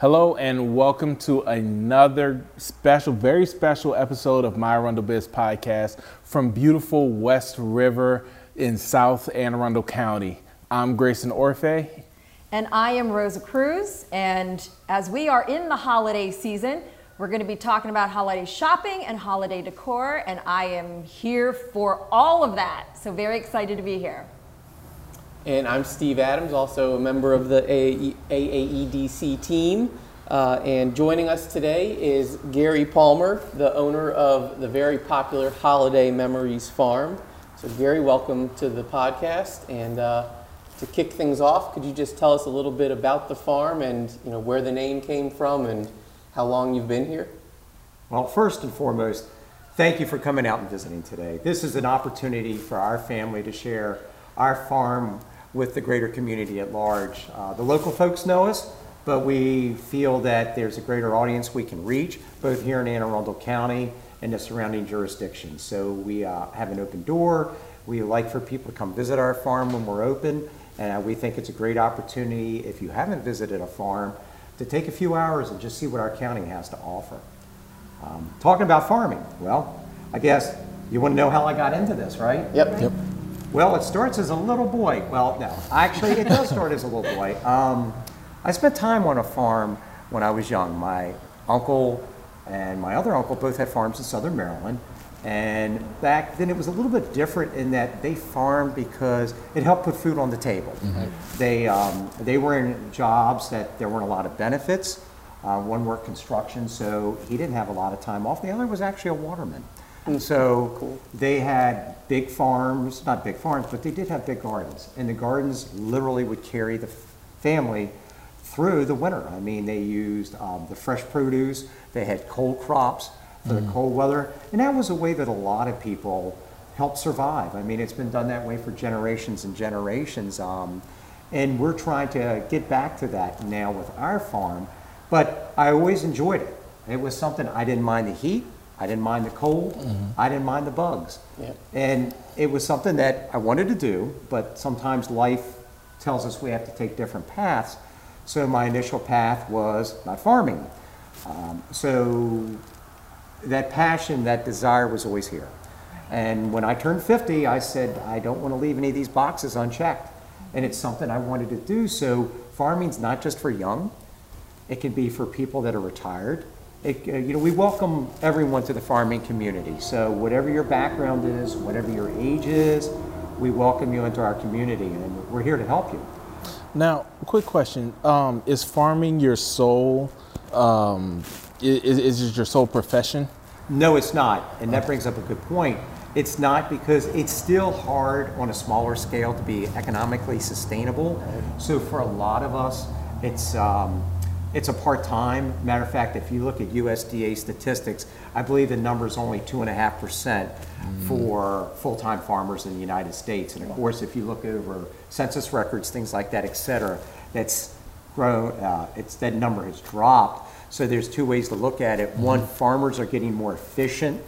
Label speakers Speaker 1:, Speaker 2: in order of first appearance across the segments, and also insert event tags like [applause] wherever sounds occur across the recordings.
Speaker 1: Hello and welcome to another special, very special episode of My Arundel Biz podcast from beautiful West River in South Anne Arundel County. I'm Grayson Orfe.
Speaker 2: And I am Rosa Cruz. And as we are in the holiday season, we're going to be talking about holiday shopping and holiday decor. And I am here for all of that. So, very excited to be here.
Speaker 3: And I'm Steve Adams, also a member of the AAEDC team. Uh, and joining us today is Gary Palmer, the owner of the very popular Holiday Memories Farm. So, Gary, welcome to the podcast. And uh, to kick things off, could you just tell us a little bit about the farm and you know where the name came from and how long you've been here?
Speaker 4: Well, first and foremost, thank you for coming out and visiting today. This is an opportunity for our family to share our farm with the greater community at large. Uh, the local folks know us, but we feel that there's a greater audience we can reach, both here in Anne Arundel County and the surrounding jurisdictions. So we uh, have an open door. We like for people to come visit our farm when we're open, and we think it's a great opportunity if you haven't visited a farm to take a few hours and just see what our county has to offer. Um, talking about farming, well, I guess you want to know how I got into this, right?
Speaker 3: Yep.
Speaker 1: Yep.
Speaker 4: Well, it starts as a little boy. Well, no, actually, it does start as a little boy. Um, I spent time on a farm when I was young. My uncle and my other uncle both had farms in southern Maryland. And back then, it was a little bit different in that they farmed because it helped put food on the table. They, um, they were in jobs that there weren't a lot of benefits. Uh, one worked construction, so he didn't have a lot of time off. The other was actually a waterman. And so they had big farms, not big farms, but they did have big gardens. And the gardens literally would carry the family through the winter. I mean, they used um, the fresh produce, they had cold crops for the cold weather. And that was a way that a lot of people helped survive. I mean, it's been done that way for generations and generations. Um, and we're trying to get back to that now with our farm. But I always enjoyed it. It was something I didn't mind the heat. I didn't mind the cold. I didn't mind the bugs.
Speaker 3: Yeah.
Speaker 4: And it was something that I wanted to do, but sometimes life tells us we have to take different paths. So my initial path was not farming. Um, so that passion, that desire was always here. And when I turned 50, I said, I don't want to leave any of these boxes unchecked. And it's something I wanted to do. So farming's not just for young, it can be for people that are retired. It, uh, you know, we welcome everyone to the farming community. So whatever your background is, whatever your age is, we welcome you into our community, and we're here to help you.
Speaker 1: Now, quick question: um, Is farming your sole? Um, is, is it your sole profession?
Speaker 4: No, it's not, and that brings up a good point. It's not because it's still hard on a smaller scale to be economically sustainable. So for a lot of us, it's um, it's a part time. Matter of fact, if you look at USDA statistics, I believe the number is only two and a half percent for full time farmers in the United States. And of course, if you look over census records, things like that, et cetera, that's grown. Uh, it's that number has dropped. So there's two ways to look at it. One, farmers are getting more efficient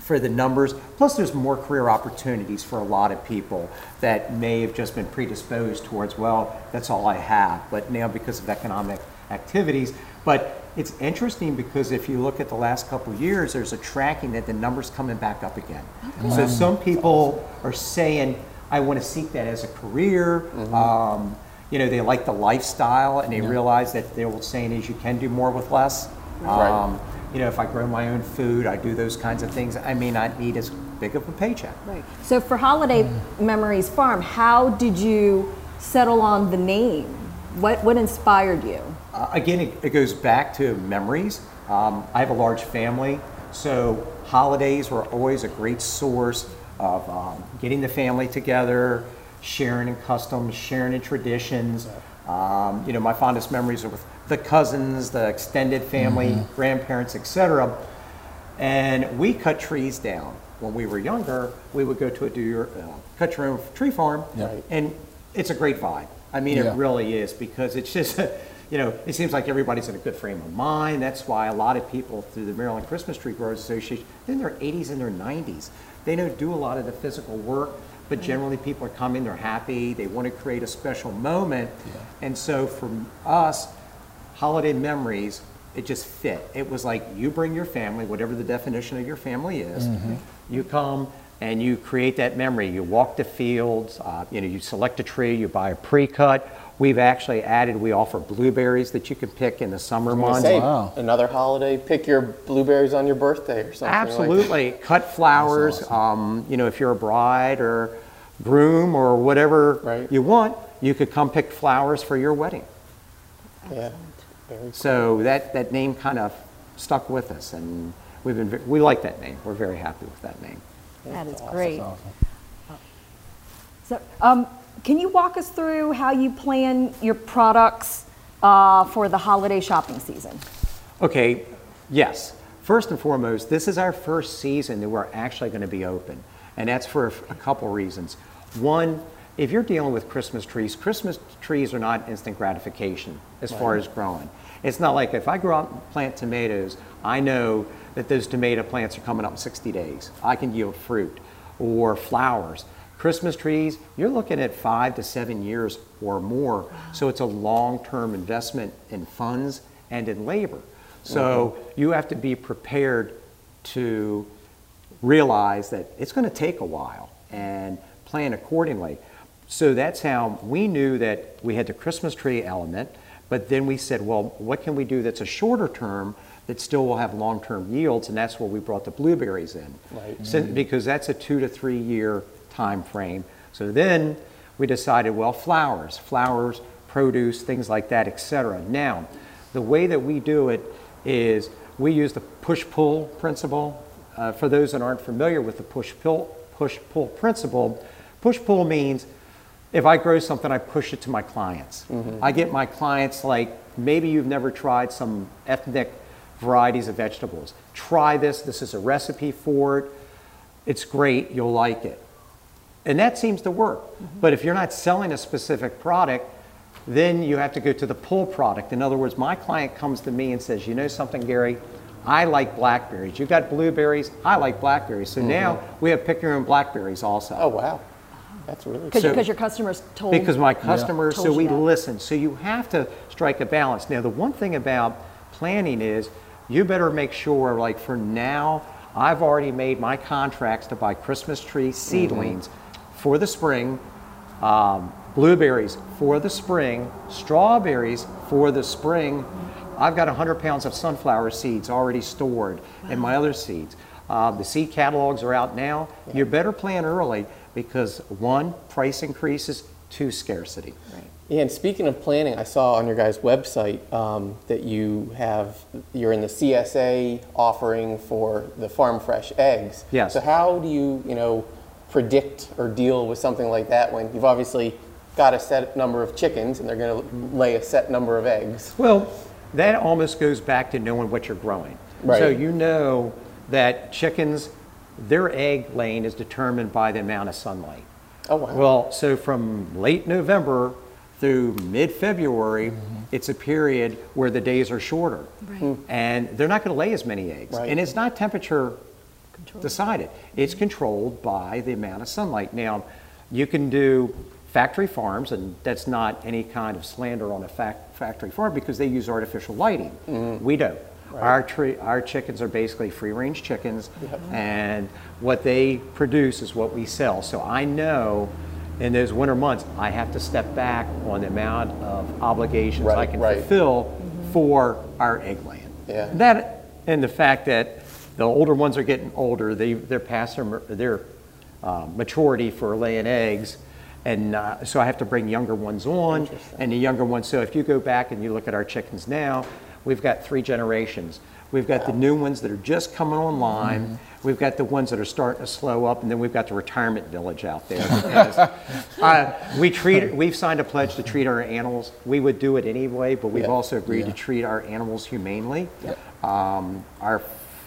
Speaker 4: for the numbers. Plus, there's more career opportunities for a lot of people that may have just been predisposed towards, well, that's all I have. But now, because of economic activities, but it's interesting because if you look at the last couple of years, there's a tracking that the numbers coming back up again. So some people are saying, I want to seek that as a career. Um, you know, they like the lifestyle and they realize that the old saying is you can do more with less.
Speaker 3: Right.
Speaker 4: Um, you know, if I grow my own food, I do those kinds of things, I may not need as big of a paycheck.
Speaker 2: Right. So, for Holiday Memories Farm, how did you settle on the name? What, what inspired you?
Speaker 4: Uh, again, it, it goes back to memories. Um, I have a large family, so holidays were always a great source of um, getting the family together, sharing in customs, sharing in traditions. Um, you know, my fondest memories are with the cousins, the extended family, grandparents, etc. And we cut trees down. When we were younger, we would go to a do your, uh, cut your own tree farm,
Speaker 1: Yeah.
Speaker 4: and it's a great vibe. I mean,
Speaker 1: Yeah.
Speaker 4: it really is because it's just, [laughs] you know, it seems like everybody's in a good frame of mind. That's why a lot of people through the Maryland Christmas Tree Growers Association, they're in their 80s and their 90s. They don't do a lot of the physical work, but generally people are coming, they're happy, they want to create a special moment. And so for us, holiday memories, it just fit. It was like you bring your family, whatever the definition of your family is, you come and you create that memory. You walk the fields, uh, you know, you select a tree, you buy a pre-cut. We've actually added, we offer blueberries that you can pick in the summer
Speaker 3: I'm
Speaker 4: months.
Speaker 3: say,
Speaker 1: Wow.
Speaker 3: another holiday, pick your blueberries on your birthday or something. like that.
Speaker 4: Absolutely. Cut flowers, um, you know, if you're a bride or groom or whatever
Speaker 3: Right.
Speaker 4: you want, you could come pick flowers for your wedding.
Speaker 3: Yeah. Very cool.
Speaker 4: So that, that name kind of stuck with us and we've been, we like that name. We're very happy with that name.
Speaker 2: That is great.
Speaker 1: Awesome.
Speaker 2: So, um, can you walk us through how you plan your products uh, for the holiday shopping season?
Speaker 4: Okay, yes. First and foremost, this is our first season that we're actually going to be open. And that's for a couple reasons. One, if you're dealing with Christmas trees, Christmas trees are not instant gratification as far as growing. It's not like if I grow out and plant tomatoes, I know that those tomato plants are coming up in 60 days. I can yield fruit or flowers. Christmas trees, you're looking at five to seven years or more. So it's a long term investment in funds and in labor. So mm-hmm. you have to be prepared to realize that it's going to take a while and plan accordingly. So that's how we knew that we had the Christmas tree element, but then we said, well, what can we do that's a shorter term that still will have long term yields? And that's where we brought the blueberries in.
Speaker 3: Right.
Speaker 4: So- mm-hmm. because that's a two to three year time frame. So then we decided, well, flowers, flowers, produce, things like that, etc. Now, the way that we do it is we use the push pull principle. Uh, for those that aren't familiar with the push pull push pull principle, push pull means if I grow something, I push it to my clients. I get my clients like maybe you've never tried some ethnic varieties of vegetables. Try this. This is a recipe for it. It's great. You'll like it. And that seems to work. Mm-hmm. But if you're not selling a specific product, then you have to go to the pull product. In other words, my client comes to me and says, You know something, Gary? I like blackberries. You've got blueberries? I like blackberries. So now mm-hmm. we have pick your own blackberries also.
Speaker 3: Oh, wow. That's really
Speaker 2: Because
Speaker 3: cool.
Speaker 4: So-
Speaker 2: your customers told
Speaker 4: Because my customers,
Speaker 2: Told
Speaker 4: so we listen. So you have to strike a balance. Now, the one thing about planning is you better make sure, like for now, I've already made my contracts to buy Christmas tree seedlings mm-hmm. For the spring, um, blueberries for the spring, strawberries for the spring. I've got 100 pounds of sunflower seeds already stored and my other seeds. Uh, the seed catalogs are out now. You better plan early because one, price increases, two, scarcity.
Speaker 3: Yeah, and speaking of planning, I saw on your guys' website um, that you have you're in the CSA offering for the farm fresh eggs.
Speaker 4: Yes.
Speaker 3: So how do you you know predict or deal with something like that when you've obviously got a set number of chickens and they're going to lay a set number of eggs?
Speaker 4: Well, that almost goes back to knowing what you're growing.
Speaker 3: Right.
Speaker 4: So you know that chickens, their egg laying is determined by the amount of sunlight.
Speaker 3: Oh wow.
Speaker 4: Well, so from late November through mid February,
Speaker 3: Mm-hmm.
Speaker 4: it's a period where the days are shorter.
Speaker 2: Right.
Speaker 4: And they're not going to lay as many eggs.
Speaker 3: Right.
Speaker 4: And it's not temperature decided, it's controlled by the amount of sunlight. Now, you can do factory farms, and that's not any kind of slander on a fac- factory farm because they use artificial lighting.
Speaker 3: Mm-hmm.
Speaker 4: We don't. Our, tree, our chickens are basically free range chickens, and what they produce is what we sell. So I know in those winter months, I have to step back on the amount of obligations I can
Speaker 3: right.
Speaker 4: fulfill for our egg laying.
Speaker 3: Yeah.
Speaker 4: That and the fact that the older ones are getting older, they they're past their their uh, maturity for laying eggs, and uh, so I have to bring younger ones on, and the younger ones. So if you go back and you look at our chickens now, we've got three generations. We've got the new ones that are just coming online.
Speaker 3: Mm-hmm.
Speaker 4: We've got the ones that are starting to slow up, and then we've got the retirement village out there. Because, [laughs] uh, we treat, we've signed a pledge to treat our animals. We would do it anyway, but we've
Speaker 3: Yeah.
Speaker 4: also agreed to treat our animals humanely. Um, our,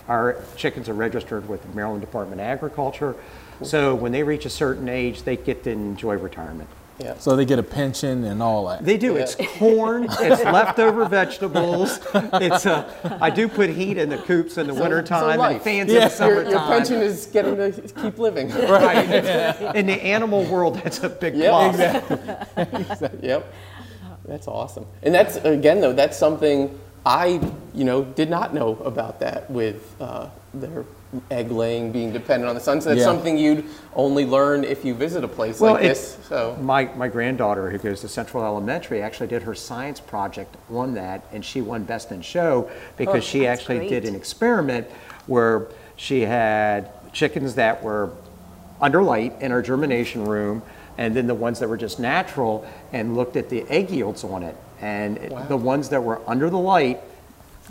Speaker 4: our chickens are registered with the Maryland Department of Agriculture. So when they reach a certain age, they get to enjoy retirement.
Speaker 3: yeah.
Speaker 1: So they get a pension and all that.
Speaker 4: They do. It's corn. [laughs] It's leftover vegetables. It's uh, I do put heat in the coops in the wintertime and
Speaker 3: life.
Speaker 4: fans
Speaker 1: Yeah.
Speaker 4: in the
Speaker 3: Your,
Speaker 4: summertime.
Speaker 3: your pension is getting to keep living.
Speaker 4: right. In the animal world, that's a big
Speaker 3: Yep.
Speaker 4: plus.
Speaker 3: Yep. That's awesome. And that's again though that's something I you know did not know about that with uh, their egg laying being dependent on the sun. So that's
Speaker 1: Yeah.
Speaker 3: something you'd only learn if you visit a place
Speaker 4: Well,
Speaker 3: like
Speaker 4: it's-
Speaker 3: this. So
Speaker 4: My, my granddaughter, who goes to Central Elementary, actually did her science project on that, and she won Best in Show because
Speaker 2: Oh,
Speaker 4: she actually
Speaker 2: great.
Speaker 4: did an experiment where she had chickens that were under light in our germination room, and then the ones that were just natural, and looked at the egg yields on it. And it- the ones that were under the light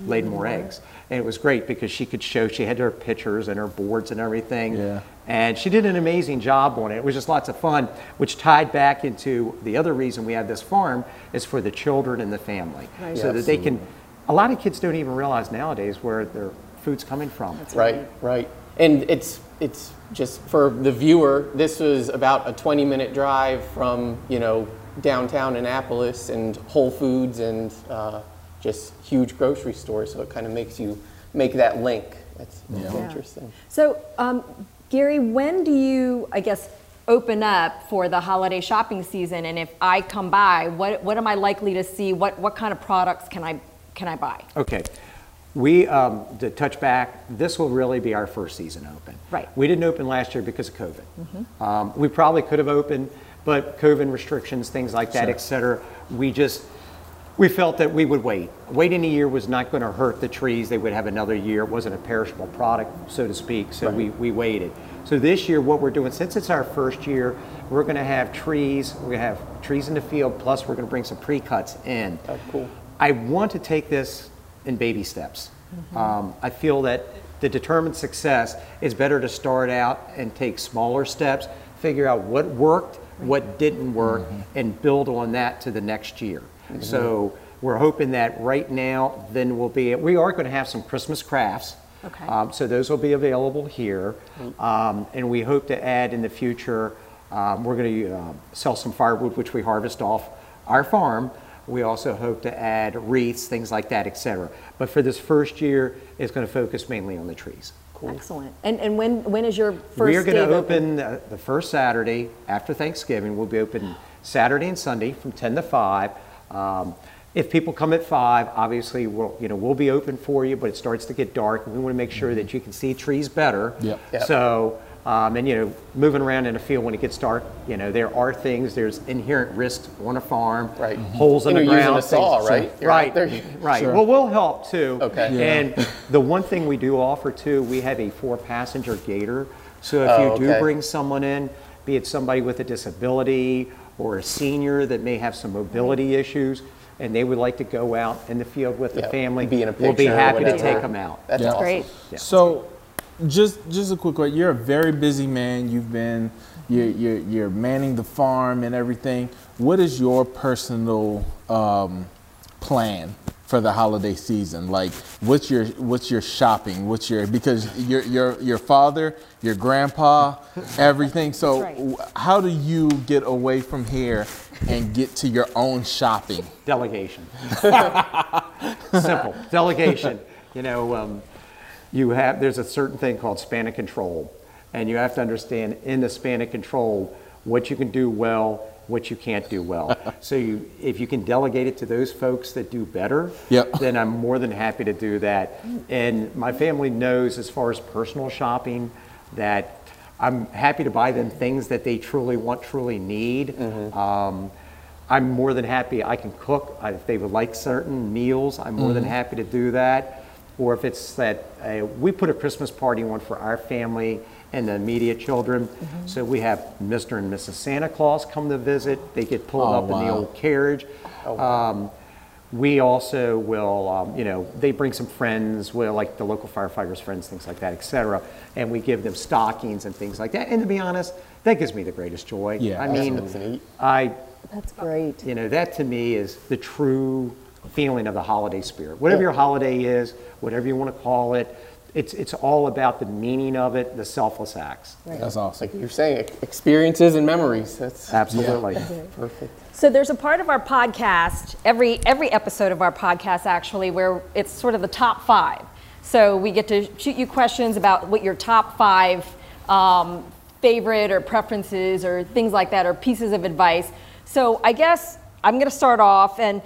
Speaker 4: laid more mm-hmm. eggs. And it was great because she could show, she had her pictures and her boards and everything.
Speaker 1: Yeah.
Speaker 4: And she did an amazing job on it. It was just lots of fun, which tied back into the other reason we have this farm is for the children and the family. So that they can, a lot of kids don't even realize nowadays where their food's coming from.
Speaker 3: right, right. And it's it's just for the viewer. This was about a 20 minute drive from you know downtown Annapolis and Whole Foods and uh, just huge grocery stores. So it kind of makes you make that link. That's, that's
Speaker 2: Yeah.
Speaker 3: interesting.
Speaker 2: So, um, Gary, when do you, I guess, open up for the holiday shopping season? And if I come by, what, what am I likely to see? What, what kind of products can I, can I buy?
Speaker 4: Okay. We, um, to touch back, this will really be our first season open.
Speaker 2: Right.
Speaker 4: We didn't open last year because of COVID. Um, we probably could have opened, but COVID restrictions, things like that,
Speaker 1: Sure.
Speaker 4: et cetera, we just, we felt that we would wait. Waiting a year was not going to hurt the trees. They would have another year. It wasn't a perishable product, so to speak, so we, we waited. So this year, what we're doing, since it's our first year, we're going to have trees, we're going to have trees in the field, plus we're going to bring some pre-cuts in.
Speaker 3: Oh, cool.
Speaker 4: I want to take this in baby steps. Um, I feel that the determined success is better to start out and take smaller steps, figure out what worked, what didn't work, and build on that to the next year. So we're hoping that right now, then we'll be, we are going to have some Christmas crafts.
Speaker 2: Okay.
Speaker 4: Um, so those will be available here. Um, and we hope to add in the future, um, we're going to uh, sell some firewood, which we harvest off our farm. We also hope to add wreaths, things like that, et cetera. But for this first year, it's going to focus mainly on the trees.
Speaker 2: Excellent. And, and when, when is your first
Speaker 4: we are going to
Speaker 2: of
Speaker 4: open uh, the first Saturday after Thanksgiving. We'll be open Saturday and Sunday from 10 to 5. Um, if people come at 5, obviously we'll, you know, we'll be open for you, but it starts to get dark. and We want to make sure that you can see trees better.
Speaker 1: Yep.
Speaker 3: Yep.
Speaker 4: So, um, and you know, moving around in a field when it gets dark, you know, there are things, there's inherent risks on a farm.
Speaker 3: Right.
Speaker 4: Holes in
Speaker 3: And
Speaker 4: the
Speaker 3: you're using
Speaker 4: ground.
Speaker 3: a saw,
Speaker 4: things-
Speaker 3: right? You're
Speaker 4: right.
Speaker 3: there- [laughs]
Speaker 4: Right.
Speaker 1: Sure.
Speaker 4: Well, we'll help too.
Speaker 3: Okay.
Speaker 1: Yeah.
Speaker 4: And the one thing we do offer too, we have a four-passenger gator. So if
Speaker 3: Oh,
Speaker 4: you do
Speaker 3: okay.
Speaker 4: bring someone in, be it somebody with a disability or a senior that may have some mobility issues, and they would like to go out in the field with the family,
Speaker 3: be in a
Speaker 4: we'll be happy to take them out.
Speaker 3: That's
Speaker 1: Yeah.
Speaker 3: awesome.
Speaker 2: Great.
Speaker 1: So, just just a quick one. You're a very busy man. You've been you're you're, you're manning the farm and everything. What is your personal um, plan for the holiday season? Like, what's your what's your shopping? What's your because your your your father, your grandpa, [laughs] everything. So,
Speaker 2: right.
Speaker 1: how do you get away from here and get to your own shopping?
Speaker 4: Delegation. [laughs] [laughs] Simple. Delegation. You know, um, you have, there's a certain thing called span of control. And you have to understand in the span of control what you can do well, what you can't do well. [laughs] so you, if you can delegate it to those folks that do better,
Speaker 1: Yep.
Speaker 4: then I'm more than happy to do that. And my family knows as far as personal shopping that I'm happy to buy them things that they truly want, truly need. Um, I'm more than happy, I can cook, I- if they would like certain meals, I'm more than happy to do that. Or if it's that, uh, we put a Christmas party on for our family and the immediate children. So we have Mr. and Mrs. Santa Claus come to visit, they get pulled
Speaker 1: Oh,
Speaker 4: up in the old carriage. Um, we also will, um, you know, they bring some friends, well, like the local firefighters' friends, things like that, et cetera, and we give them stockings and things like that. And to be honest, that gives me the greatest joy.
Speaker 1: Yeah,
Speaker 4: I mean. I,
Speaker 2: That's great.
Speaker 4: you know, that to me is the true feeling of the holiday spirit. Whatever your holiday is, whatever you want to call it, it's, it's all about the meaning of it, the selfless acts.
Speaker 1: That's awesome.
Speaker 3: Like you're saying, experiences and memories. That's
Speaker 4: Absolutely.
Speaker 3: perfect.
Speaker 2: So there's a part of our podcast, every every episode of our podcast actually, where it's sort of the top five. So we get to shoot you questions about what your top five um, favorite or preferences or things like that, or pieces of advice. So I guess I'm going to start off, and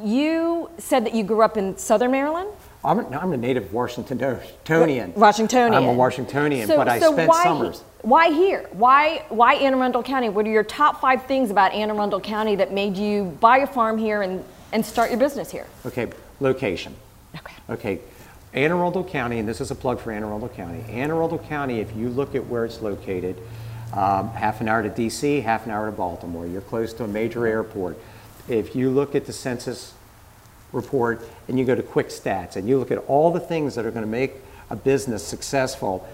Speaker 2: you said that you grew up in Southern Maryland.
Speaker 4: I'm a, I'm a native Washingtonian.
Speaker 2: Washingtonian.
Speaker 4: I'm a Washingtonian,
Speaker 2: So-
Speaker 4: but I
Speaker 2: so
Speaker 4: spent
Speaker 2: why,
Speaker 4: summers.
Speaker 2: Why here? Why why Anne Arundel County? What are your top five things about Anne Arundel County that made you buy a farm here and, and start your business here?
Speaker 4: Okay, location.
Speaker 2: Okay.
Speaker 4: Okay, Anne Arundel County, and this is a plug for Anne Arundel County. Anne Arundel County, if you look at where it's located, um, half an hour to DC, half an hour to Baltimore. You're close to a major airport. If you look at the census report and you go to quick stats and you look at all the things that are going to make a business successful,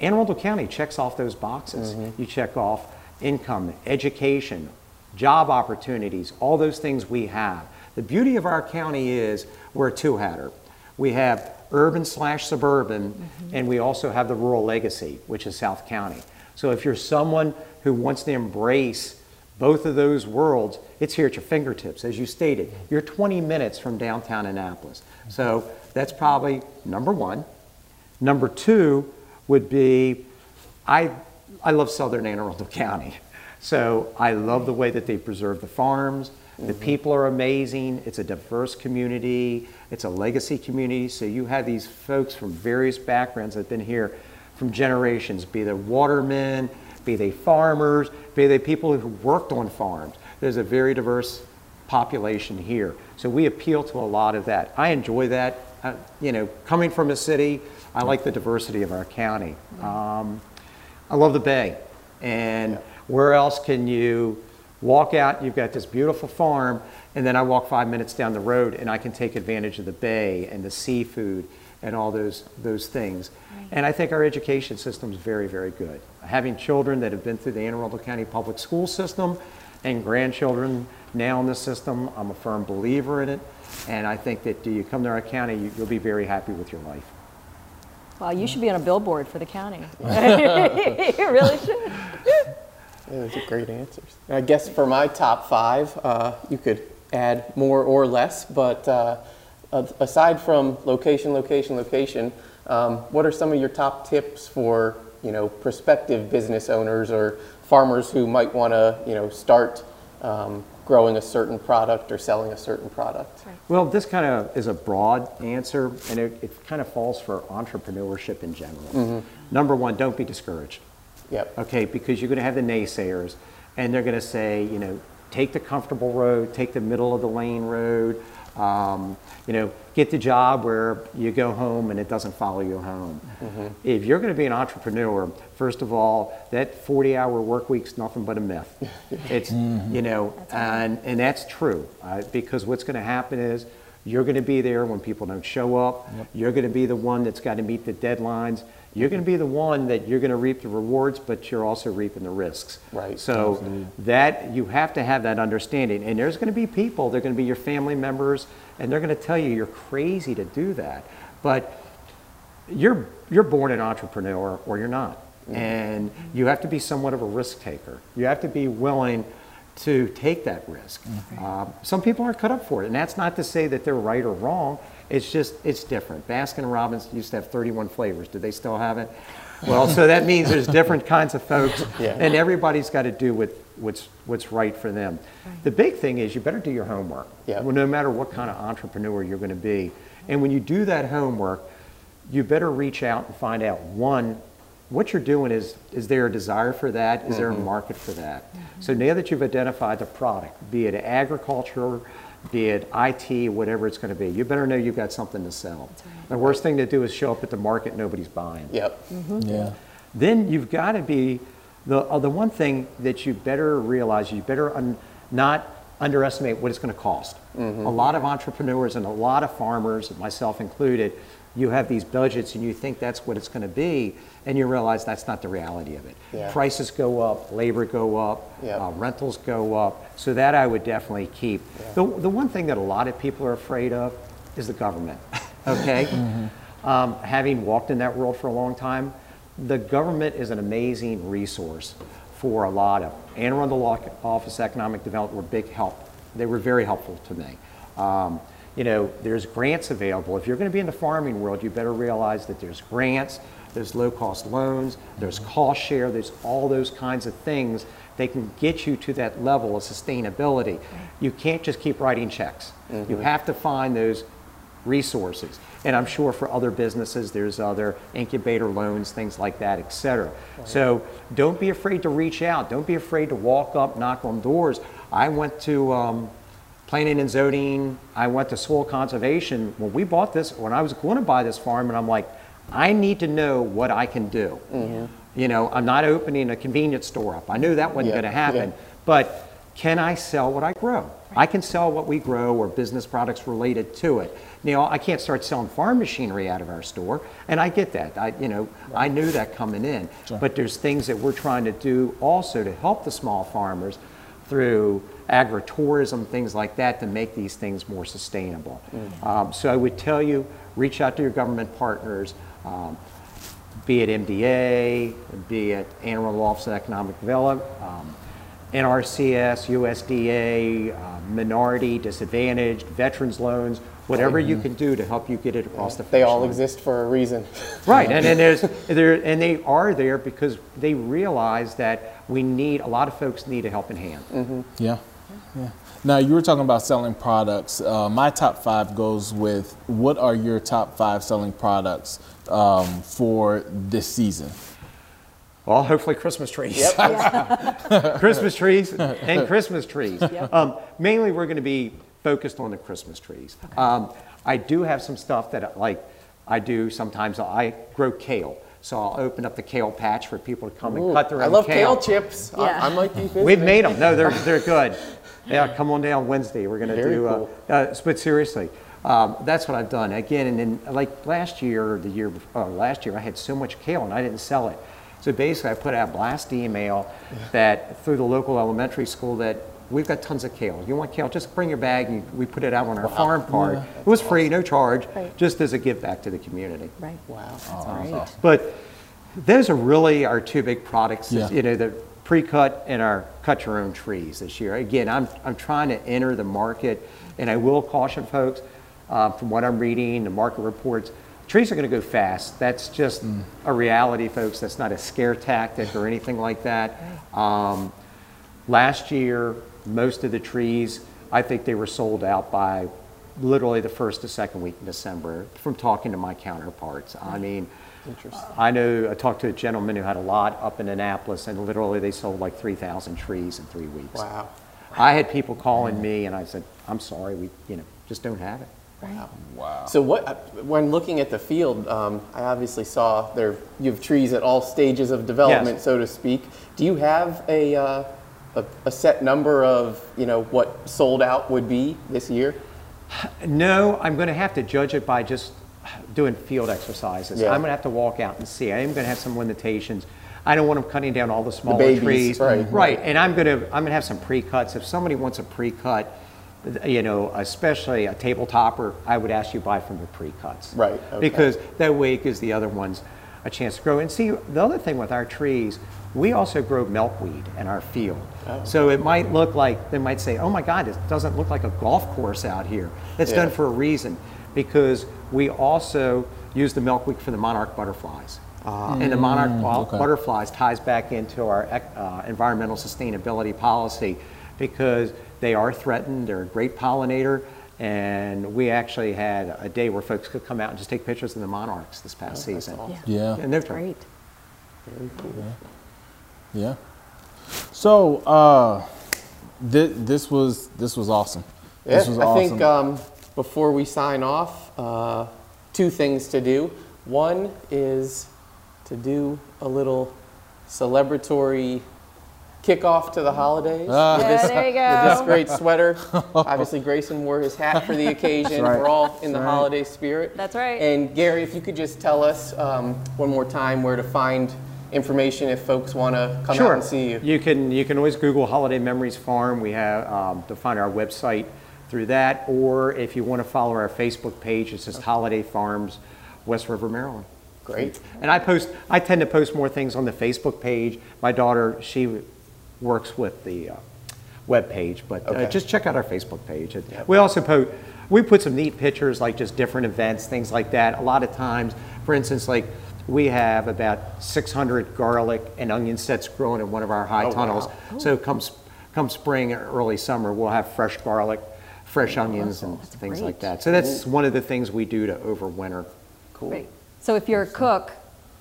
Speaker 4: Anne Arundel County checks off those boxes. Mm-hmm. You check off income, education, job opportunities, all those things we have. The beauty of our county is we're a two-hatter. We have urban slash suburban, mm-hmm. and we also have the rural legacy, which is South County. So if you're someone who wants to embrace both of those worlds, it's here at your fingertips. As you stated, you're 20 minutes from downtown Annapolis. So that's probably number one. Number two would be I, I love southern Anne Arundel [laughs] County. So I love the way that they preserve the farms. The mm-hmm. people are amazing. It's a diverse community. It's a legacy community. So you have these folks from various backgrounds that have been here from generations, be they watermen, be they farmers, be they people who worked on farms. There's a very diverse population here. So we appeal to a lot of that. I enjoy that. Uh, you know, coming from a city, I like the diversity of our county. Um, I love the bay. And where else can you walk out? You've got this beautiful farm, and then I walk five minutes down the road and I can take advantage of the bay and the seafood and all those, those things. And I think our education system is very, very good. Having children that have been through the Anne Arundel County public school system and grandchildren now in the system, I'm a firm believer in it. And I think that do you come to our county, you- you'll be very happy with your life.
Speaker 2: Well, you should be on a billboard for the county. [laughs] [laughs] you really should.
Speaker 3: Yeah, those are great answers. I guess for my top five, uh, you could add more or less, but uh, a- aside from location, location, location, um, what are some of your top tips for you know prospective business owners or farmers who might want to you know start um, growing a certain product or selling a certain product?
Speaker 4: Well, this kind of is a broad answer, and it, it kind of falls for entrepreneurship in general. Number one, don't be discouraged.
Speaker 3: Yep.
Speaker 4: Okay, because you're going to have the naysayers, and they're going to say, you know, take the comfortable road, take the middle of the lane road, um, you know, get the job where you go home and it doesn't follow you home. If you're going to be an entrepreneur, first of all, that 40-hour work week's nothing but a myth. [laughs] It's, you know, and, and that's true, uh, because what's going to happen is you're going to be there when people don't show up. You're going to be the one that's got to meet the deadlines. You're going to be the one that you're going to reap the rewards, but you're also reaping the risks.
Speaker 3: Right.
Speaker 4: So that you have to have that understanding. And there's going to be people, they're going to be your family members, and they're going to tell you you're crazy to do that. But you're you're born an entrepreneur or you're not. And you have to be somewhat of a risk taker. You have to be willing to take that risk. Um, some people aren't cut up for it, and that's not to say that they're right or wrong. It's just it's different. Baskin and Robbins used to have 31 flavors. Do they still have it? Well, so that means there's different kinds of folks, [laughs]
Speaker 3: Yeah.
Speaker 4: and everybody's got to do what, what's what's right for them. The big thing is you better do your homework.
Speaker 3: Yeah.
Speaker 4: Well, no matter what kind of entrepreneur you're going to be, and when you do that homework, you better reach out and find out one what you're doing is is there a desire for that is there a mm-hmm. market for that mm-hmm. so now that you've identified the product be it agriculture be it IT whatever it's going to be. You better know you've got something to sell. The worst thing to do is show up at the market nobody's buying.
Speaker 3: Yep.
Speaker 1: Yeah.
Speaker 4: then you've got to be the uh, the one thing that you better realize you better un, not underestimate what it's going to cost. A lot of entrepreneurs and a lot of farmers, myself included, you have these budgets and you think that's what it's going to be, and you realize that's not the reality of it.
Speaker 3: Yeah.
Speaker 4: Prices go up, labor go up,
Speaker 3: Yep.
Speaker 4: uh, rentals go up. So that I would definitely keep. The, the one thing that a lot of people are afraid of is the government. [laughs] Okay, um, having walked in that world for a long time, the government is an amazing resource for a lot of. Anne Arundel Law- Office of Economic Development were big help. They were very helpful to me. Um, you know, there's grants available. If you're going to be in the farming world, you better realize that there's grants, there's low-cost loans, there's mm-hmm. cost share, there's all those kinds of things they can get you to that level of sustainability. Mm-hmm. You can't just keep writing checks. You mm-hmm. have to find those resources. And I'm sure for other businesses, there's other incubator loans, things like that, et cetera. So don't be afraid to reach out. Don't be afraid to walk up, knock on doors. I went to um, planning and zoning. I went to soil conservation. When we bought this, when I was going to buy this farm, and I'm like, I need to know what I can do. You know, I'm not opening a convenience store up. I knew that wasn't
Speaker 3: Yeah,
Speaker 4: going to happen.
Speaker 3: yeah. [laughs]
Speaker 4: But can I sell what I grow? I can sell what we grow or business products related to it. Now, I can't start selling farm machinery out of our store, and I get that. I, you know, I knew that coming in. But there's things that we're trying to do also to help the small farmers through agritourism, things like that, to make these things more sustainable. Um, so I would tell you, reach out to your government partners. Um, be it MDA, be it Arundel Office of Economic Development, um, NRCS, USDA, uh, minority, disadvantaged, veterans loans, whatever you can do to help you get it across the finish
Speaker 3: They all
Speaker 4: line.
Speaker 3: exist for a reason. [laughs]
Speaker 4: Right, and then there's there, and they are there because they realize that we need a lot of folks need a helping hand.
Speaker 1: Yeah. Yeah. Now you were talking about selling products. Uh, my top five goes with what are your top five selling products um, for this season?
Speaker 4: Well, hopefully Christmas trees. [laughs] Christmas trees and [laughs] Christmas trees. Um, mainly, we're going to be focused on the Christmas trees. Um, I do have some stuff that, like, I do sometimes. I grow kale, so I'll open up the kale patch for people to come and cut their own kale.
Speaker 3: I love
Speaker 4: kale.
Speaker 3: kale chips. I-
Speaker 2: Yeah.
Speaker 3: I, might be visiting.
Speaker 4: We've made them. No, they're [laughs] they're good. Yeah, come on down Wednesday. We're going to do.
Speaker 3: cool.
Speaker 4: Uh, uh, but seriously, um, that's what I've done again. And then like last year or the year before, uh, last year, I had so much kale and I didn't sell it. So basically, I put out a blast email that through the local elementary school that we've got tons of kale. You want kale? Just bring your bag. And we put it out on our farm card. It was free, no charge,
Speaker 2: Right.
Speaker 4: just as a give back to the community.
Speaker 2: Right.
Speaker 3: Wow.
Speaker 2: That's Great.
Speaker 4: But those are really our two big products,
Speaker 1: Yeah.
Speaker 4: you know, the pre-cut and our cut your own trees this year. Again, I'm, I'm trying to enter the market, and I will caution folks, uh, from what I'm reading, the market reports, trees are going to go fast. That's just a reality, folks. That's not a scare tactic or anything like that. Um, last year, most of the trees, I think they were sold out by literally the first to second week in December from talking to my counterparts. I mean, I know I talked to a gentleman who had a lot up in Annapolis, and literally they sold like 3,000 trees in three weeks.
Speaker 3: Wow.
Speaker 4: I had people calling me, and I said, "I'm sorry, we, you know, just don't have it."
Speaker 1: Wow.
Speaker 3: So what, when looking at the field, um, I obviously saw there, you have trees at all stages of development,
Speaker 4: Yes.
Speaker 3: so to speak. Do you have a, uh, a, a set number of, you know, what sold out would be this year?
Speaker 4: No, I'm going to have to judge it by just doing field exercises.
Speaker 3: Yeah.
Speaker 4: I'm going to have to walk out and see. I am going to have some limitations. I don't want them cutting down all the smaller
Speaker 3: babies,
Speaker 4: trees.
Speaker 3: right.
Speaker 4: Right. And I'm going to I'm going to have some pre-cuts. If somebody wants a pre-cut, you know, especially a table topper, I would ask you buy from the pre-cuts.
Speaker 3: Right, okay.
Speaker 4: Because that way it gives the other ones a chance to grow. And see, the other thing with our trees, we also grow milkweed in our field.
Speaker 3: Oh.
Speaker 4: So it might look like, they might say, oh my God, it doesn't look like a golf course out here. It's
Speaker 3: Yeah.
Speaker 4: done for a reason because we also use the milkweed for the monarch butterflies.
Speaker 3: Ah.
Speaker 4: and the monarch bu-
Speaker 1: okay.
Speaker 4: butterflies ties back into our uh, environmental sustainability policy because they are threatened, they're a great pollinator, and we actually had a day where folks could come out and just take pictures of the monarchs this past
Speaker 3: Oh,
Speaker 4: season.
Speaker 3: awesome.
Speaker 1: Yeah.
Speaker 4: And they're
Speaker 2: Great.
Speaker 3: Very cool.
Speaker 1: Yeah. So uh, thi- this was this was awesome.
Speaker 3: Yeah,
Speaker 1: This was awesome.
Speaker 3: I think um, before we sign off, uh, two things to do. One is to do a little celebratory kickoff to the holidays with,
Speaker 2: Yeah,
Speaker 3: this,
Speaker 2: there you
Speaker 3: with this great sweater. [laughs] Obviously, Grayson wore his hat for the [laughs] occasion.
Speaker 1: right.
Speaker 3: We're all in the
Speaker 1: right.
Speaker 3: holiday spirit.
Speaker 2: That's right.
Speaker 3: And Gary, if you could just tell us um, one more time where to find information if folks want to come out and see you.
Speaker 4: You can you can always Google Holiday Memories Farm. We have um, to find our website through that, or if you want to follow our Facebook page, it's just Holiday Farms, West River, Maryland.
Speaker 3: Great.
Speaker 4: And I post, I tend to post more things on the Facebook page. My daughter, she works with the uh, web page, but uh,
Speaker 3: Okay.
Speaker 4: just check out our Facebook page. And
Speaker 3: Yep.
Speaker 4: We also post, we put some neat pictures, like just different events, things like that. A lot of times, for instance, like we have about 600 garlic and onion sets growing in one of our high tunnels. So come, s- come spring, or early summer, we'll have fresh garlic, fresh onions and things like that. So that's one of the things we do to overwinter.
Speaker 3: Cool.
Speaker 2: Great. So if you're a cook,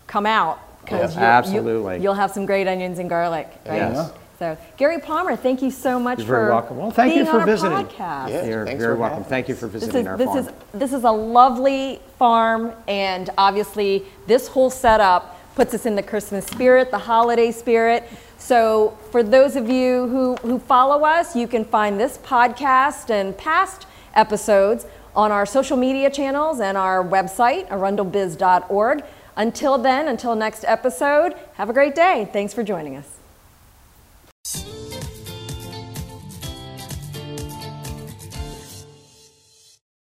Speaker 2: come out because
Speaker 4: Yeah, absolutely.
Speaker 2: you'll have some great onions and garlic. Right?
Speaker 4: Yes.
Speaker 2: So Gary Palmer, thank you so much
Speaker 4: You're
Speaker 2: for
Speaker 4: very welcome. Well, thank you
Speaker 2: being
Speaker 4: for
Speaker 2: on our
Speaker 4: visiting.
Speaker 2: podcast.
Speaker 3: Yeah.
Speaker 4: You're very welcome. Thank you for
Speaker 2: This
Speaker 4: visiting
Speaker 2: is
Speaker 4: our
Speaker 2: this
Speaker 4: farm.
Speaker 2: is this is a lovely farm, and obviously this whole setup puts us in the Christmas spirit, the holiday spirit. So for those of you who who follow us, you can find this podcast and past episodes on our social media channels and our website, arundelbiz.org. Until then, until next episode, have a great day. Thanks for joining us you